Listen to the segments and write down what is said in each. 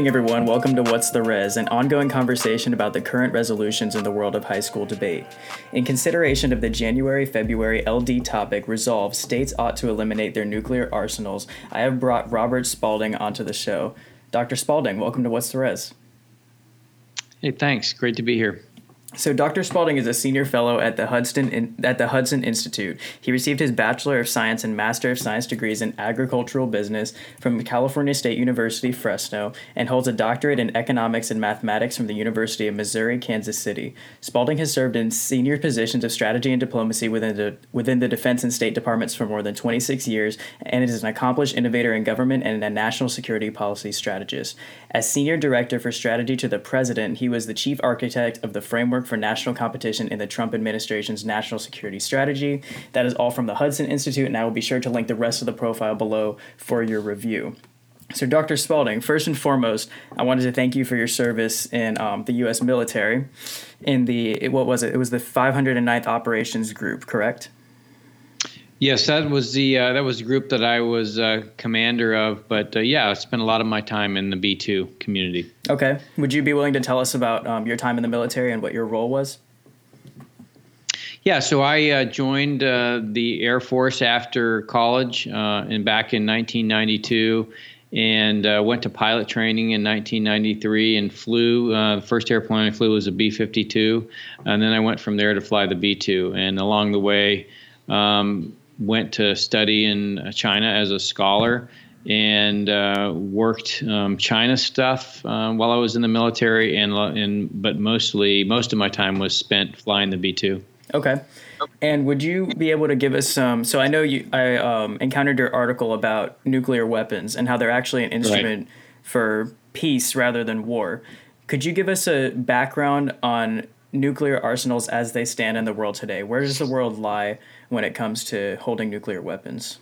evening, everyone. Welcome to What's the Res, an ongoing conversation about the current resolutions in the world of high school debate. In consideration of the January February LD topic, resolve states ought to eliminate their nuclear arsenals, I have brought Robert Spalding onto the show. Dr. Spalding, welcome to What's the Res. Hey, thanks. Great to be here. So Dr. Spalding is a senior fellow at the Hudson at the Hudson Institute. He received his Bachelor of Science and Master of Science degrees in agricultural business from California State University, Fresno, and holds a doctorate in economics and mathematics from the University of Missouri, Kansas City. Spalding has served in senior positions of strategy and diplomacy within the within the Defense and State Departments for more than 26 years, and is an accomplished innovator in government and a national security policy strategist. As senior director for strategy to the president, he was the chief architect of the framework for national competition in the Trump administration's national security strategy. That is all from the Hudson Institute, and I will be sure to link the rest of the profile below for your review. So, Dr. Spalding, first and foremost, I wanted to thank you for your service in um, the U.S. military. In the what was it? It was the 509th Operations Group, correct? Yes, that was the uh, that was the group that I was uh, commander of. But uh, yeah, I spent a lot of my time in the B two community. Okay. Would you be willing to tell us about um, your time in the military and what your role was? Yeah, so I uh, joined uh, the Air Force after college, uh, and back in 1992, and uh, went to pilot training in 1993, and flew. Uh, the first airplane I flew was a B-52, and then I went from there to fly the B-2. And along the way, um, went to study in China as a scholar and uh, worked um, China stuff uh, while I was in the military, and and but mostly most of my time was spent flying the B two. Okay. And would you be able to give us some? So I know you. I um, encountered your article about nuclear weapons and how they're actually an instrument for peace rather than war. Could you give us a background on nuclear arsenals as they stand in the world today? Where does the world lie when it comes to holding nuclear weapons?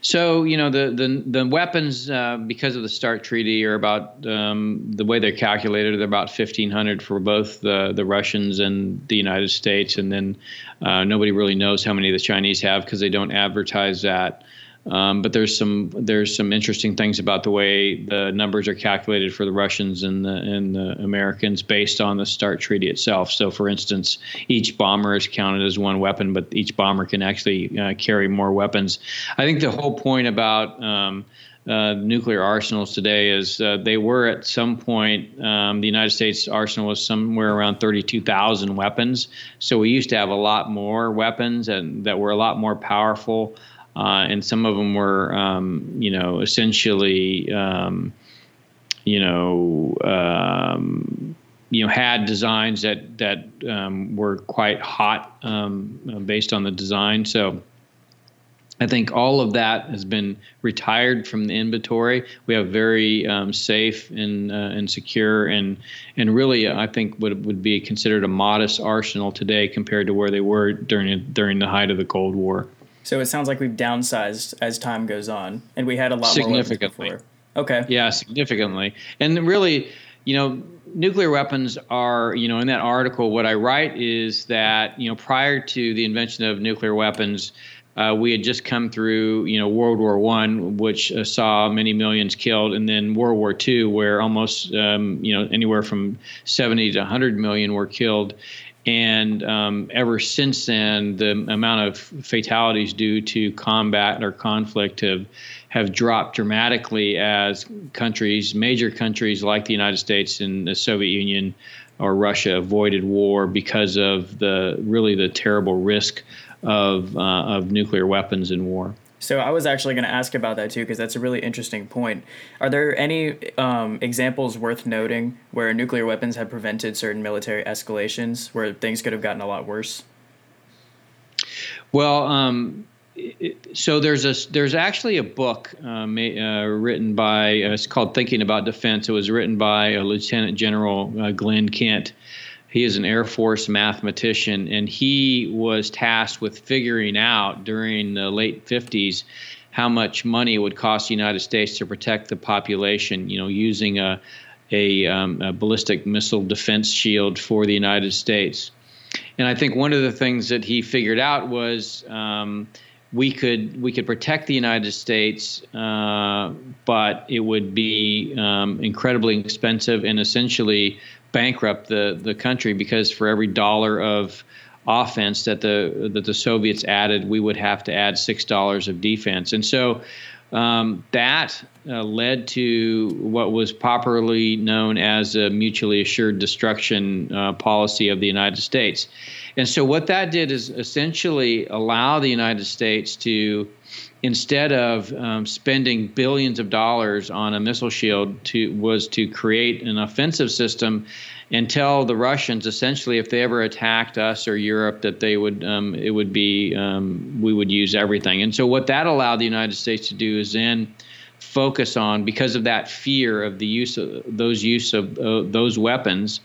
So you know the the the weapons uh, because of the START treaty are about um, the way they're calculated. They're about fifteen hundred for both the the Russians and the United States, and then uh, nobody really knows how many the Chinese have because they don't advertise that. Um, but there's some there's some interesting things about the way the numbers are calculated for the Russians and the and the Americans based on the START treaty itself. So, for instance, each bomber is counted as one weapon, but each bomber can actually uh, carry more weapons. I think the whole point about um, uh, nuclear arsenals today is uh, they were at some point um, the United States arsenal was somewhere around 32,000 weapons. So we used to have a lot more weapons and that were a lot more powerful uh, and some of them were, um, you know, essentially, um, you know, um, you know, had designs that that um, were quite hot um, based on the design. So. I think all of that has been retired from the inventory. We have very um, safe and uh, and secure and and really I think would would be considered a modest arsenal today compared to where they were during during the height of the Cold War. So it sounds like we've downsized as time goes on, and we had a lot more weapons Significantly. before. Okay. Yeah, significantly. And really, you know, nuclear weapons are, you know, in that article, what I write is that, you know, prior to the invention of nuclear weapons, uh, we had just come through, you know, World War One, which uh, saw many millions killed, and then World War Two, where almost, um, you know, anywhere from 70 to 100 million were killed. And um, ever since then, the amount of fatalities due to combat or conflict have have dropped dramatically as countries, major countries like the United States and the Soviet Union or Russia, avoided war because of the really the terrible risk of uh, of nuclear weapons in war. So I was actually going to ask about that too, because that's a really interesting point. Are there any um, examples worth noting where nuclear weapons have prevented certain military escalations, where things could have gotten a lot worse? Well, um, so there's a there's actually a book uh, uh, written by uh, it's called Thinking About Defense. It was written by uh, Lieutenant General uh, Glenn Kent. He is an Air Force mathematician, and he was tasked with figuring out during the late 50s how much money would cost the United States to protect the population, you know, using a, a, um, a ballistic missile defense shield for the United States. And I think one of the things that he figured out was um, we could we could protect the United States, uh, but it would be um, incredibly expensive and essentially bankrupt the the country because for every dollar of offense that the that the Soviets added, we would have to add six dollars of defense, and so um, that uh, led to what was popularly known as a mutually assured destruction uh, policy of the United States. And so, what that did is essentially allow the United States to, instead of um, spending billions of dollars on a missile shield, to was to create an offensive system and tell the Russians essentially if they ever attacked us or Europe that they would um, it would be um, we would use everything. And so what that allowed the United States to do is then focus on because of that fear of the use of those use of uh, those weapons.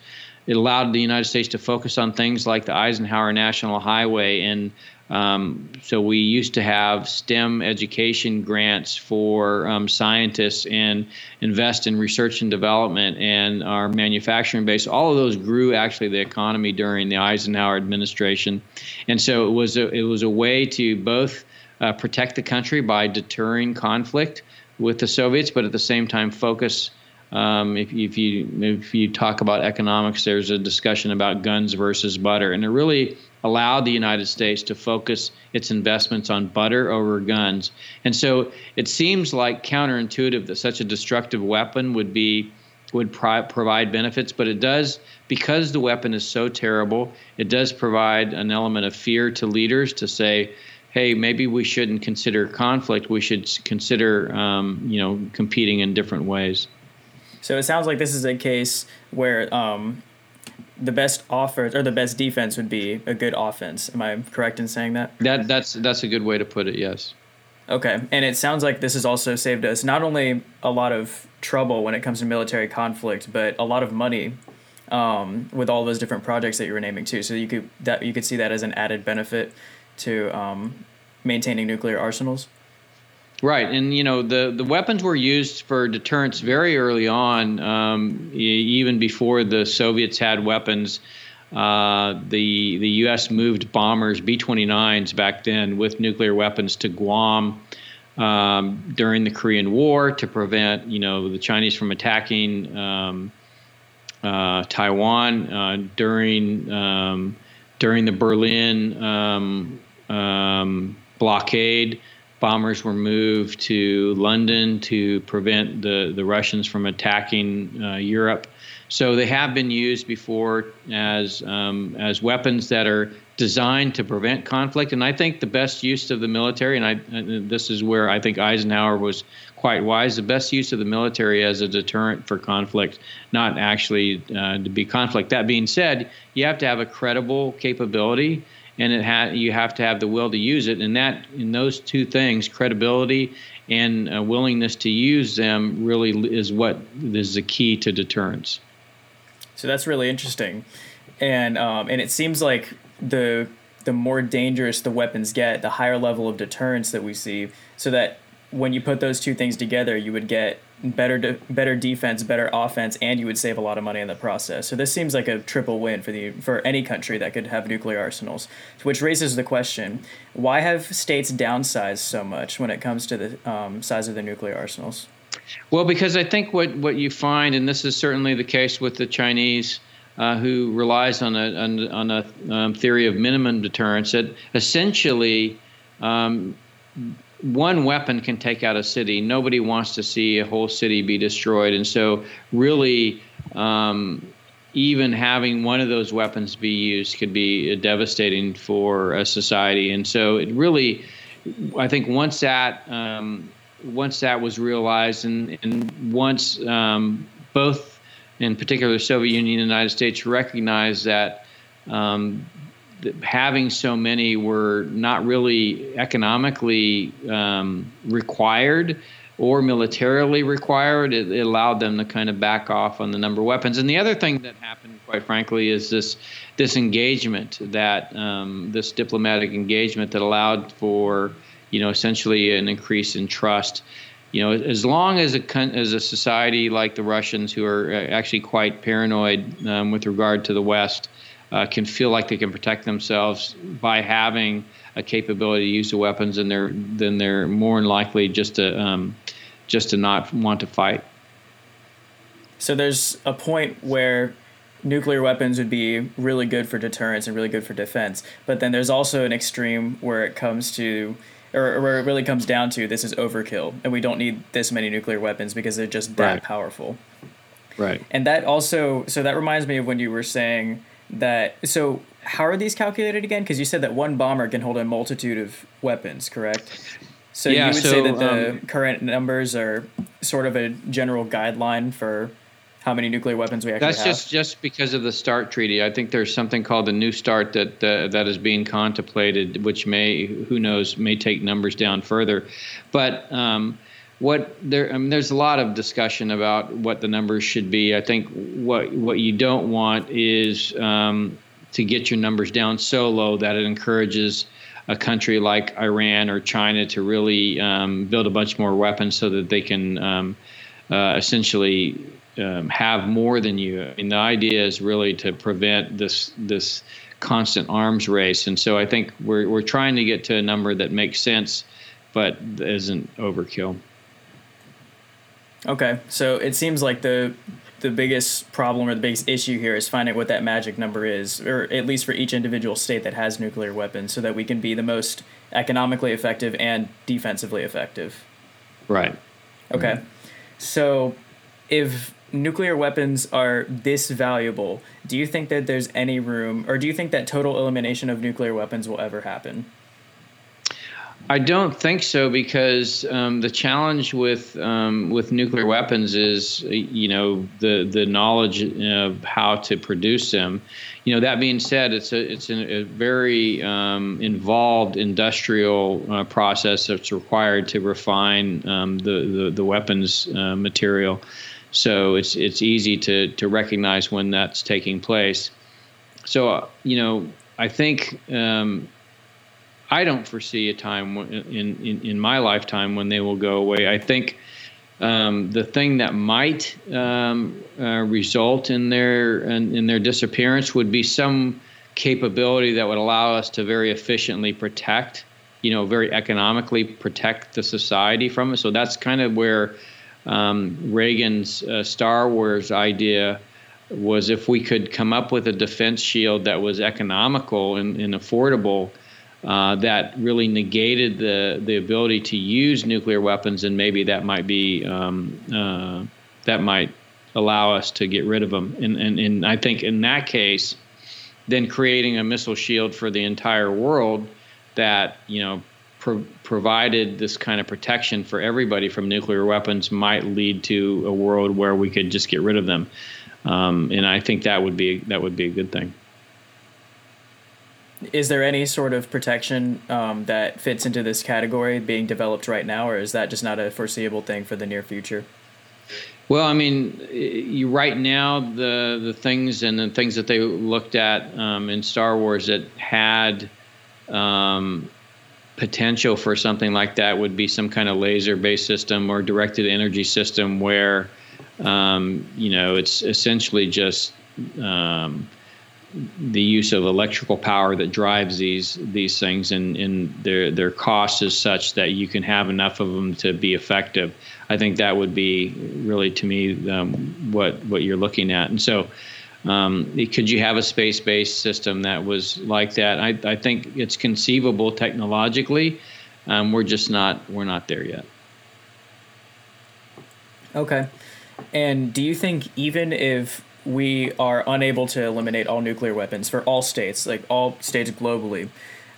It allowed the United States to focus on things like the Eisenhower National Highway and um, so we used to have STEM education grants for um, scientists and invest in research and development and our manufacturing base. All of those grew actually the economy during the Eisenhower administration, and so it was a, it was a way to both uh, protect the country by deterring conflict with the Soviets, but at the same time focus. Um, if, if, you if you talk about economics, there's a discussion about guns versus butter, and it really allowed the United States to focus its investments on butter over guns. And so it seems like counterintuitive that such a destructive weapon would be would provide benefits, but it does because the weapon is so terrible. It does provide an element of fear to leaders to say, "Hey, maybe we shouldn't consider conflict. We should consider, um, you know, competing in different ways." So it sounds like this is a case where um, the best offense or the best defense would be a good offense. Am I correct in saying that? That that's that's a good way to put it. Yes. Okay, and it sounds like this has also saved us not only a lot of trouble when it comes to military conflict, but a lot of money um, with all those different projects that you were naming too. So you could that you could see that as an added benefit to um, maintaining nuclear arsenals. Right, and you know the the weapons were used for deterrence very early on, um, even before the Soviets had weapons. Uh, the the U.S. moved bombers B-29s back then with nuclear weapons to Guam um, during the Korean War to prevent you know the Chinese from attacking um, uh, Taiwan uh, during um, during the Berlin um, um, blockade bombers were moved to London to prevent the, the Russians from attacking uh, Europe. So they have been used before as um, as weapons that are designed to prevent conflict. And I think the best use of the military, and I and this is where I think Eisenhower was quite wise. The best use of the military as a deterrent for conflict, not actually uh, to be conflict. That being said, you have to have a credible capability and it ha- you have to have the will to use it. And that, in those two things, credibility and uh, willingness to use them, really is what is the key to deterrence. So that's really interesting, and um, and it seems like the the more dangerous the weapons get, the higher level of deterrence that we see. So that when you put those two things together, you would get better de- better defense, better offense, and you would save a lot of money in the process. So this seems like a triple win for the for any country that could have nuclear arsenals. Which raises the question: Why have states downsized so much when it comes to the um, size of their nuclear arsenals? Well, because I think what what you find, and this is certainly the case with the Chinese. Uh, who relies on a on, on a um, theory of minimum deterrence that essentially um, one weapon can take out a city. Nobody wants to see a whole city be destroyed, and so really, um, even having one of those weapons be used could be devastating for a society. And so, it really, I think, once that um, once that was realized, and and once um, both, in particular, the Soviet Union and the United States recognized that um, having so many were not really economically um, required or militarily required. It, it, allowed them to kind of back off on the number of weapons. And the other thing that happened, quite frankly, is this engagement that um, this diplomatic engagement that allowed for you know, essentially an increase in trust. You know, as long as a as a society like the Russians, who are uh, actually quite paranoid um, with regard to the West, uh, can feel like they can protect themselves by having a capability to use the weapons, and they're then they're more than likely just to um, just to not want to fight. So there's a point where nuclear weapons would be really good for deterrence and really good for defense, but then there's also an extreme where it comes to or where it really comes down to this is overkill and we don't need this many nuclear weapons because they're just that Right. powerful. Right. And that also, so that reminds me of when you were saying that. So, how are these calculated again? Because you said that one bomber can hold a multitude of weapons, correct? So Yeah, you would say that the um, current numbers are sort of a general guideline for how many nuclear weapons we actually That's have. That's just just because of the START treaty. I think there's something called the New START that uh, that is being contemplated, which may, who knows, may take numbers down further. But um, what there, I mean, there's a lot of discussion about what the numbers should be. I think what what you don't want is um, to get your numbers down so low that it encourages a country like Iran or China to really um, build a bunch more weapons so that they can um, uh, essentially um, have more than you. I mean, the idea is really to prevent this this constant arms race, and so I think we're we're trying to get to a number that makes sense, but isn't overkill. Okay, so it seems like the the biggest problem or the biggest issue here is finding what that magic number is, or at least for each individual state that has nuclear weapons, so that we can be the most economically effective and defensively effective. Right. Okay, mm-hmm. so if nuclear weapons are this valuable, do you think that there's any room, or do you think that total elimination of nuclear weapons will ever happen? I don't think so because um, the challenge with um, with nuclear weapons is you know the the knowledge of how to produce them. You know that being said, it's a it's a, a very um, involved industrial uh, process that's required to refine um, the, the the weapons uh, material. So it's it's easy to to recognize when that's taking place. So uh, you know I think. Um, I don't foresee a time in, in in my lifetime when they will go away. I think um, the thing that might um, uh, result in their in, in their disappearance would be some capability that would allow us to very efficiently protect, you know, very economically protect the society from it. So that's kind of where um, Reagan's uh, Star Wars idea was if we could come up with a defense shield that was economical and, and affordable uh, that really negated the the ability to use nuclear weapons, and maybe that might be um, uh, that might allow us to get rid of them. And, and and I think in that case, then creating a missile shield for the entire world that you know pro- provided this kind of protection for everybody from nuclear weapons might lead to a world where we could just get rid of them. Um, and I think that would be that would be a good thing. Is there any sort of protection um, that fits into this category being developed right now, or is that just not a foreseeable thing for the near future? Well, I mean, you right now the the things and the things that they looked at um, in Star Wars that had um, potential for something like that would be some kind of laser-based system or directed energy system where um, you know it's essentially just um, the use of electrical power that drives these these things, and, and their their cost is such that you can have enough of them to be effective. I think that would be really to me um, what what you're looking at, and so. Um, could you have a space-based system that was like that? I, I think it's conceivable technologically. Um, we're just not we're not there yet. Okay. And do you think even if we are unable to eliminate all nuclear weapons for all states, like all states globally,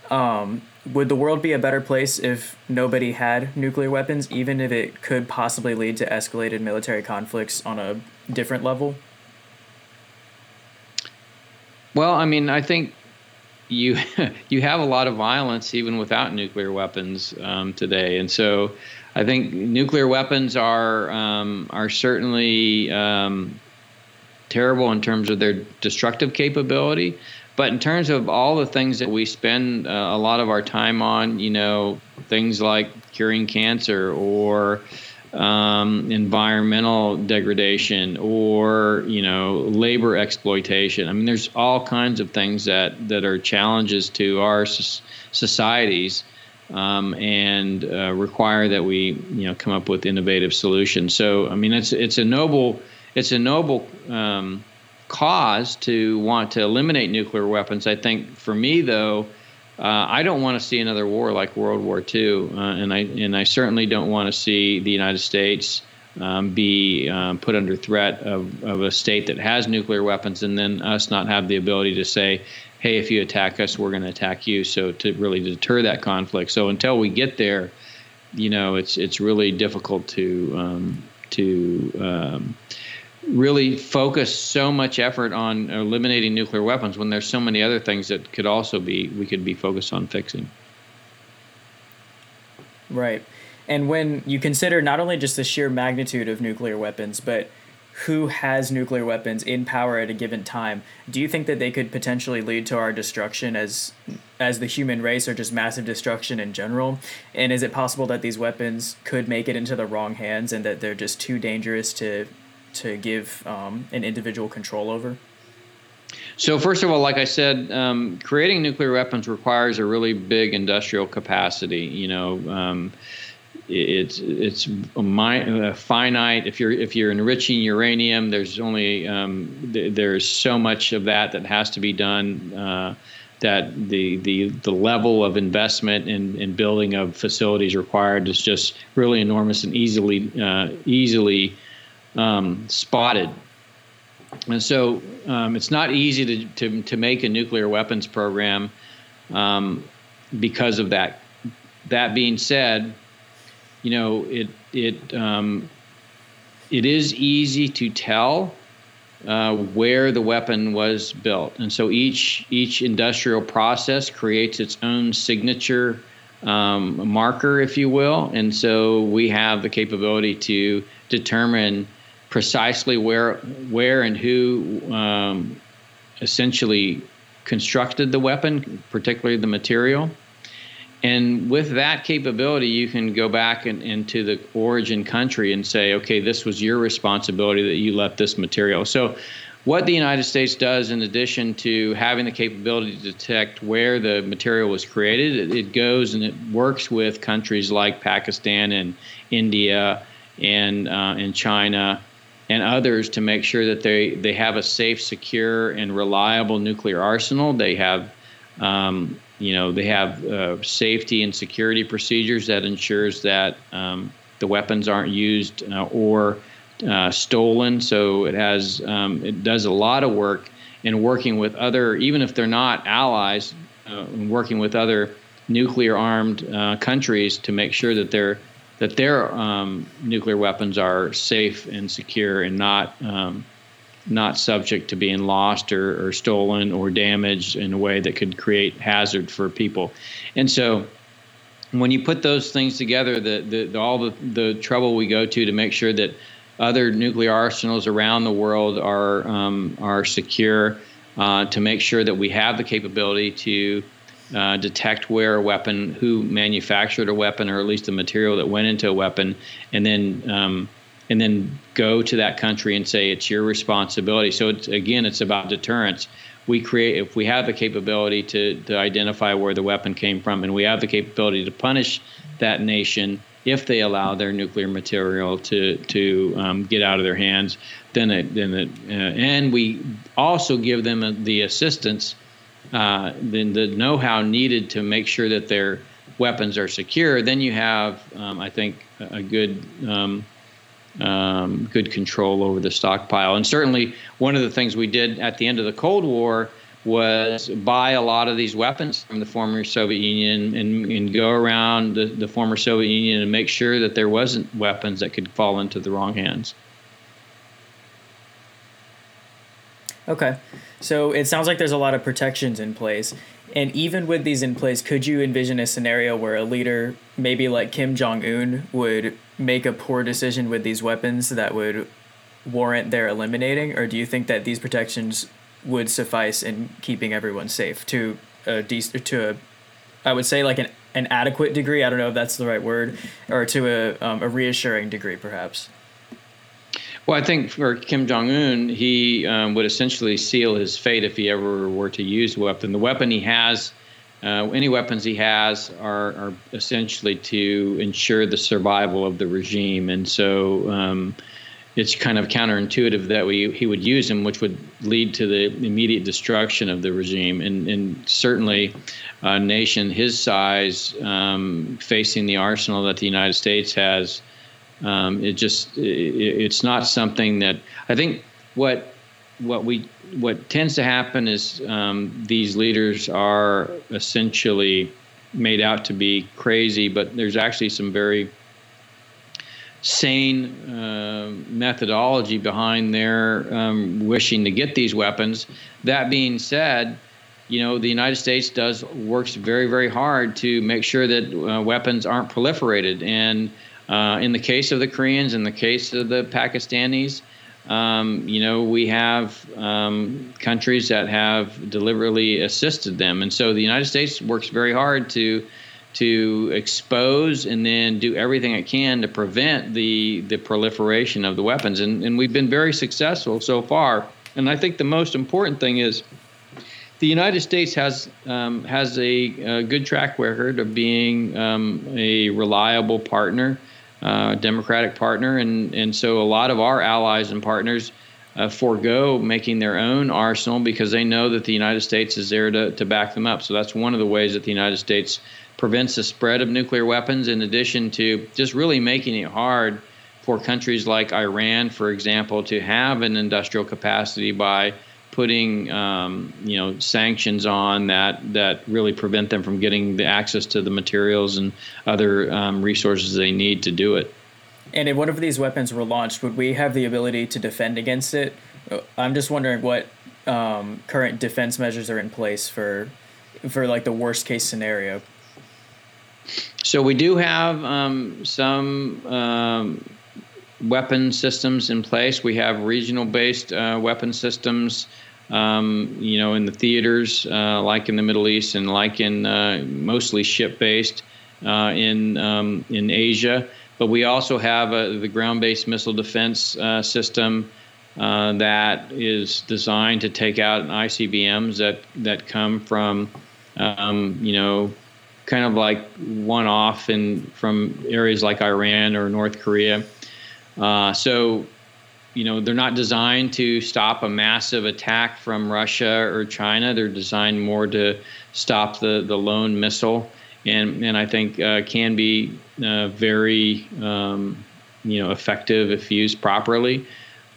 um, would the world be a better place if nobody had nuclear weapons, even if it could possibly lead to escalated military conflicts on a different level? Well, I mean, I think you you have a lot of violence even without nuclear weapons um, today, and so I think nuclear weapons are um, are certainly um, terrible in terms of their destructive capability, But in terms of all the things that we spend uh, a lot of our time on, you know, things like curing cancer or um, environmental degradation or you know labor exploitation. I mean, there's all kinds of things that that are challenges to our societies. Um, and uh, require that we you know come up with innovative solutions. So I mean it's it's a noble it's a noble um, cause to want to eliminate nuclear weapons. I think for me though, uh, I don't want to see another war like World War II, uh, and I and I certainly don't want to see the United States um, be um, put under threat of, of a state that has nuclear weapons, and then us not have the ability to say, "Hey, if you attack us, we're going to attack you." So to really deter that conflict. So until we get there, you know, it's it's really difficult to um, to um, really focus so much effort on eliminating nuclear weapons when there's so many other things that could also be we could be focused on fixing. Right. And when you consider not only just the sheer magnitude of nuclear weapons, but who has nuclear weapons in power at a given time, do you think that they could potentially lead to our destruction as as the human race or just massive destruction in general? And is it possible that these weapons could make it into the wrong hands and that they're just too dangerous to to give um, an individual control over? So first of all, like I said, um, creating nuclear weapons requires a really big industrial capacity. You know, um, it's it's a, mi- a, finite. If you're if you're enriching uranium, there's only um, th- there's so much of that that has to be done. Uh, that the the the level of investment in, in building of facilities required is just really enormous and easily uh, easily um, spotted. And so um, it's not easy to, to, to, make a nuclear weapons program um, because of that. That being said, you know, it, it, um, it is easy to tell uh, where the weapon was built. And so each, each industrial process creates its own signature um, marker, if you will. And so we have the capability to determine precisely where where and who um, essentially constructed the weapon, particularly the material. And with that capability, you can go back into the origin country and say, okay, this was your responsibility that you left this material. So, what the United States does, in addition to having the capability to detect where the material was created, it, it goes and it works with countries like Pakistan and India and uh, and China and others to make sure that they, they have a safe, secure, and reliable nuclear arsenal. They have, um, you know, they have uh, safety and security procedures that ensures that um, the weapons aren't used uh, or uh, stolen. So it has um, it does a lot of work in working with other, even if they're not allies, uh, working with other nuclear armed uh, countries to make sure that they're that their um, nuclear weapons are safe and secure and not um, not subject to being lost or, or, stolen or damaged in a way that could create hazard for people. And so, when you put those things together, the, the, the all the, the trouble we go to to make sure that other nuclear arsenals around the world are um, are secure, uh, to make sure that we have the capability to uh, detect where a weapon, who manufactured a weapon, or at least the material that went into a weapon, and then um, and then go to that country and say it's your responsibility. So it's, again, it's about deterrence. We create if we have the capability to to identify where the weapon came from, and we have the capability to punish that nation if they allow their nuclear material to to um, get out of their hands. Then it, then it, uh, and we also give them the assistance uh, the, the know-how needed to make sure that their weapons are secure, then you have, um, I think, a good um, um, good control over the stockpile. And certainly, one of the things we did at the end of the Cold War was buy a lot of these weapons from the former Soviet Union and, and go around the, the former Soviet Union and make sure that there wasn't weapons that could fall into the wrong hands. Okay. So it sounds like there's a lot of protections in place. And even with these in place, could you envision a scenario where a leader, maybe like Kim Jong un, would make a poor decision with these weapons that would warrant their eliminating? Or do you think that these protections would suffice in keeping everyone safe to a to a I would say like an an adequate degree. I don't know if that's the right word, or to a um, a reassuring degree, perhaps. Well, I think for Kim Jong Un, he um, would essentially seal his fate if he ever were to use a weapon. The weapon he has, uh, any weapons he has, are, are essentially to ensure the survival of the regime. And so um, it's kind of counterintuitive that we, he would use them, which would lead to the immediate destruction of the regime. And, and certainly, a nation his size um, facing the arsenal that the United States has um, it just it, it's not something that I think what what we what tends to happen is um, these leaders are essentially made out to be crazy, but there's actually some very sane uh, methodology behind their um, wishing to get these weapons. That being said, you know the United States does works very very hard to make sure that uh, weapons aren't proliferated and uh, in the case of the Koreans, in the case of the Pakistanis, um, you know, we have um, countries that have deliberately assisted them, and so the United States works very hard to to expose and then do everything it can to prevent the the proliferation of the weapons, and and we've been very successful so far. And I think the most important thing is the United States has um, has a, a, good track record of being um, a reliable partner uh, Democratic partner, and and so a lot of our allies and partners uh, forego making their own arsenal because they know that the United States is there to to back them up. So that's one of the ways that the United States prevents the spread of nuclear weapons. In addition to just really making it hard for countries like Iran, for example, to have an industrial capacity by putting um, you know sanctions on that that really prevent them from getting the access to the materials and other um, resources they need to do it. And if one of these weapons were launched, would we have the ability to defend against it? I'm just wondering what um, current defense measures are in place for for like the worst case scenario. So we do have um, some um, weapon systems in place. We have regional based uh, weapon systems um, you know, in the theaters, uh, like in the Middle East and like in uh, mostly ship-based uh, in um, in Asia. But we also have the ground-based missile defense uh, system uh, that is designed to take out ICBMs that that come from, um, you know, kind of like one-off and from areas like Iran or North Korea. Uh, so you know they're not designed to stop a massive attack from Russia or China. They're designed more to stop the the lone missile, and and I think uh, can be uh, very um, you know effective if used properly.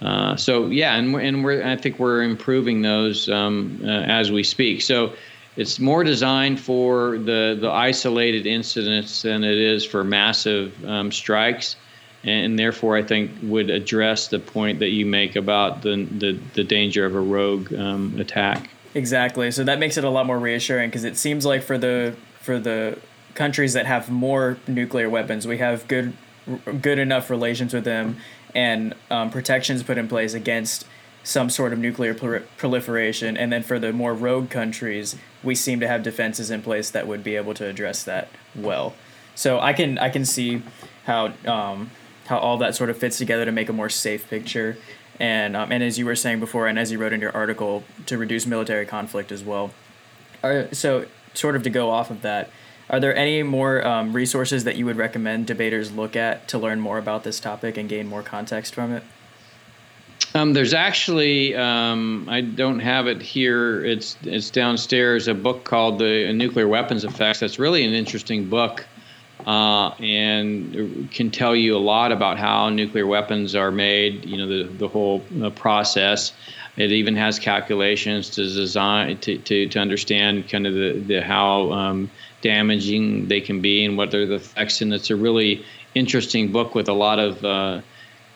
Uh, so yeah, and we're, and we're I think we're improving those um, uh, as we speak. So it's more designed for the the isolated incidents than it is for massive um, strikes and therefore I think would address the point that you make about the the, the danger of a rogue um, attack. Exactly. So that makes it a lot more reassuring because it seems like for the for the countries that have more nuclear weapons, we have good good enough relations with them and um, protections put in place against some sort of nuclear proliferation. And then for the more rogue countries, we seem to have defenses in place that would be able to address that well. So I can I can see how um, how all that sort of fits together to make a more safe picture. And, um, and as you were saying before, and as you wrote in your article, to reduce military conflict as well. Are, so, sort of to go off of that, are there any more um, resources that you would recommend debaters look at to learn more about this topic and gain more context from it? Um, there's actually um, I don't have it here. It's it's downstairs. A book called "The Nuclear Weapons Effects." That's really an interesting book uh, and can tell you a lot about how nuclear weapons are made. You know, the the whole process. It even has calculations to design to, to, to understand kind of the, the how um, damaging they can be and what are the effects. And it's a really interesting book with a lot of uh,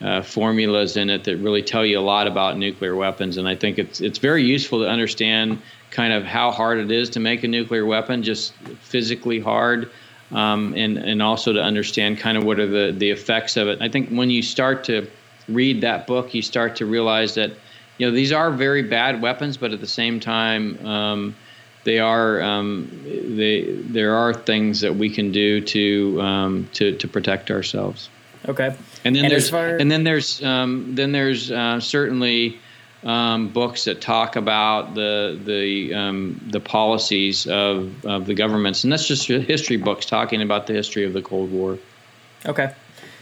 uh, formulas in it that really tell you a lot about nuclear weapons. And I think it's it's very useful to understand kind of how hard it is to make a nuclear weapon, just physically hard um, and and also to understand kind of what are the the effects of it. I think when you start to read that book, you start to realize that you know these are very bad weapons, but at the same time, um, they are um, they there are things that we can do to um, to to protect ourselves. Okay. And then And there's far- and then there's um, then there's uh, certainly um, books that talk about the the um, the policies of, of the governments, and that's just history books talking about the history of the Cold War. Okay.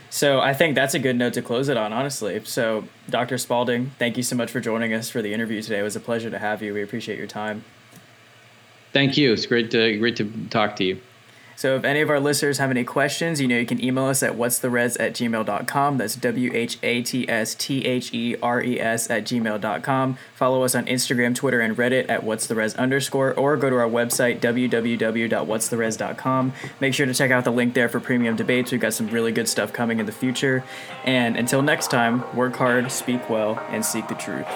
So I think that's a good note to close it on, honestly. So, Dr. Spalding, thank you so much for joining us for the interview today. It was a pleasure to have you. We appreciate your time. Thank you. It's great to great to talk to you. So if any of our listeners have any questions, you know, you can email us at what's the res at gmail.com. That's W H A T S T H E R E S at gmail.com. Follow us on Instagram, Twitter, and Reddit at what's the res underscore, or go to our website, www.what'stheres.com. Make sure to check out the link there for premium debates. We've got some really good stuff coming in the future. And until next time, work hard, speak well, and seek the truth.